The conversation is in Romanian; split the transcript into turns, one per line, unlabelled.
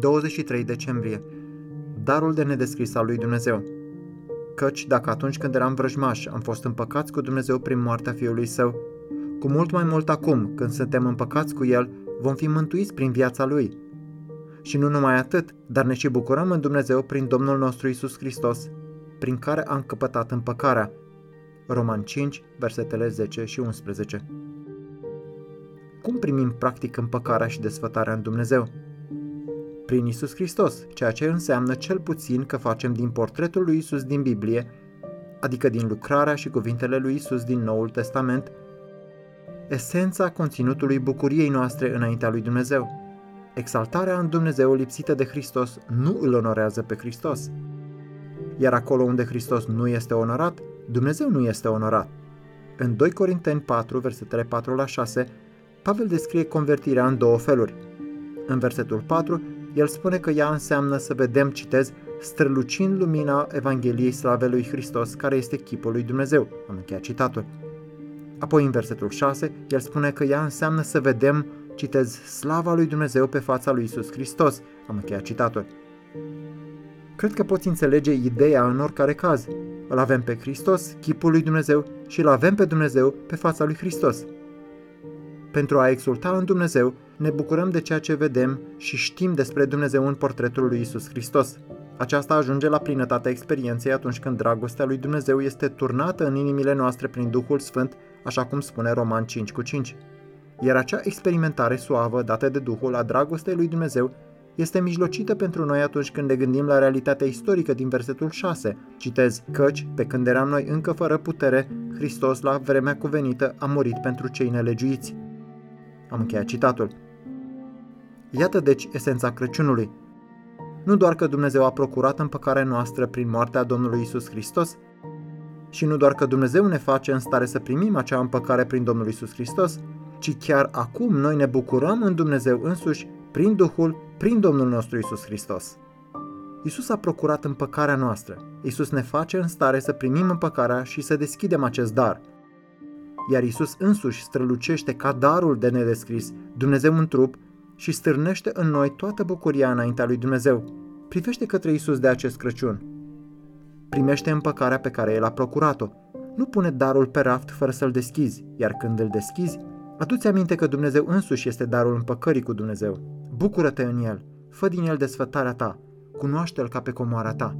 23 decembrie. Darul de nedescris al lui Dumnezeu. Căci dacă atunci când eram vrăjmași am fost împăcați cu Dumnezeu prin moartea Fiului Său, cu mult mai mult acum, când suntem împăcați cu El, vom fi mântuiți prin viața Lui. Și nu numai atât, dar ne și bucurăm în Dumnezeu prin Domnul nostru Isus Hristos, prin care am căpătat împăcarea. Roman 5, versetele 10 și 11. Cum primim practic împăcarea și desfătarea în Dumnezeu? Prin Isus Hristos, ceea ce înseamnă cel puțin că facem din portretul lui Isus din Biblie, adică din lucrarea și cuvintele lui Isus din Noul Testament, esența conținutului bucuriei noastre înaintea lui Dumnezeu. Exaltarea în Dumnezeu lipsită de Hristos nu îl onorează pe Hristos. Iar acolo unde Hristos nu este onorat, Dumnezeu nu este onorat. În 2 Corinteni 4, versetele 4 la 6, Pavel descrie convertirea în două feluri. În versetul 4, el spune că ea înseamnă să vedem, citez, strălucind lumina Evangheliei Slavei lui Hristos, care este chipul lui Dumnezeu. Am încheiat citatul. Apoi, în versetul 6, el spune că ea înseamnă să vedem, citez, slava lui Dumnezeu pe fața lui Isus Hristos. Am încheiat citatul. Cred că poți înțelege ideea în oricare caz. Îl avem pe Hristos, chipul lui Dumnezeu, și îl avem pe Dumnezeu pe fața lui Hristos. Pentru a exulta în Dumnezeu, ne bucurăm de ceea ce vedem și știm despre Dumnezeu în portretul lui Isus Hristos. Aceasta ajunge la plinătatea experienței atunci când dragostea lui Dumnezeu este turnată în inimile noastre prin Duhul Sfânt, așa cum spune Roman 5 cu 5. Iar acea experimentare suavă dată de Duhul a dragostei lui Dumnezeu este mijlocită pentru noi atunci când ne gândim la realitatea istorică din versetul 6. Citez, căci, pe când eram noi încă fără putere, Hristos la vremea cuvenită a murit pentru cei nelegiuiți. Am încheiat citatul. Iată deci esența Crăciunului. Nu doar că Dumnezeu a procurat împăcarea noastră prin moartea Domnului Isus Hristos, și nu doar că Dumnezeu ne face în stare să primim acea împăcare prin Domnul Isus Hristos, ci chiar acum noi ne bucurăm în Dumnezeu însuși, prin Duhul, prin Domnul nostru Isus Hristos. Isus a procurat împăcarea noastră. Isus ne face în stare să primim împăcarea și să deschidem acest dar. Iar Isus însuși strălucește ca darul de nedescris, Dumnezeu în trup, și stârnește în noi toată bucuria înaintea lui Dumnezeu. Privește către Isus de acest Crăciun. Primește împăcarea pe care El a procurat-o. Nu pune darul pe raft fără să-l deschizi, iar când îl deschizi, adu-ți aminte că Dumnezeu însuși este darul împăcării cu Dumnezeu. Bucură-te în El, fă din El desfătarea ta, cunoaște-L ca pe comoara ta.